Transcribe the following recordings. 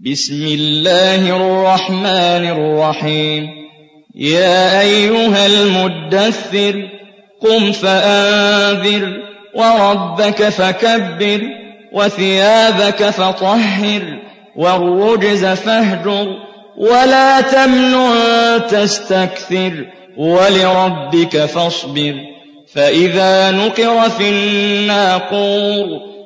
بسم الله الرحمن الرحيم. يا أيها المدثر قم فأنذر وربك فكبر وثيابك فطهر والرجز فاهجر ولا تمنن تستكثر ولربك فاصبر. فإذا نقر في الناقور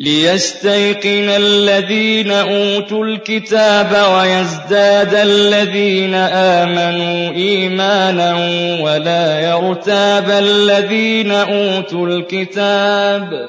ليستيقن الذين أوتوا الكتاب ويزداد الذين آمنوا إيمانا ولا يرتاب الذين أوتوا الكتاب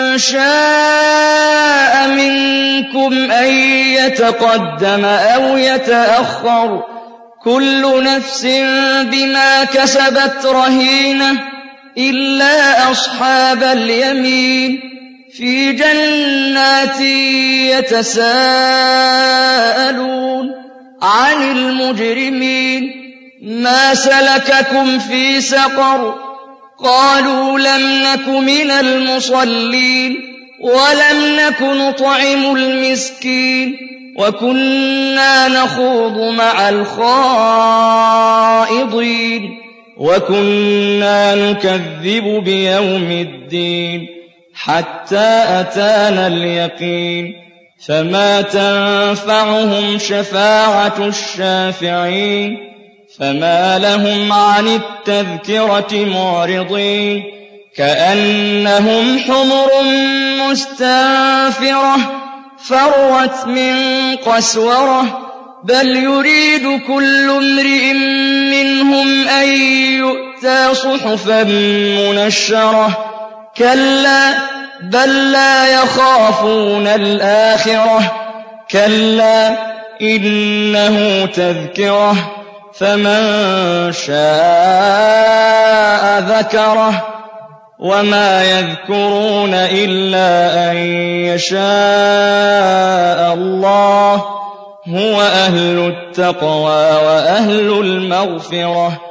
شاء منكم أن يتقدم أو يتأخر كل نفس بما كسبت رهينة إلا أصحاب اليمين في جنات يتساءلون عن المجرمين ما سلككم في سقر قالوا لم نك من المصلين ولم نك نطعم المسكين وكنا نخوض مع الخائضين وكنا نكذب بيوم الدين حتى أتانا اليقين فما تنفعهم شفاعة الشافعين فما لهم عن التذكرة معرضين. كأنهم حمر مستنفرة فرت من قسورة. بل يريد كل امرئ منهم أن يؤتى صحفا منشرة. كلا بل لا يخافون الآخرة. كلا إنه تذكرة. فمن شاء ذكره وما يذكرون إلا أن يشاء الله هو أهل التقوى وأهل المغفرة.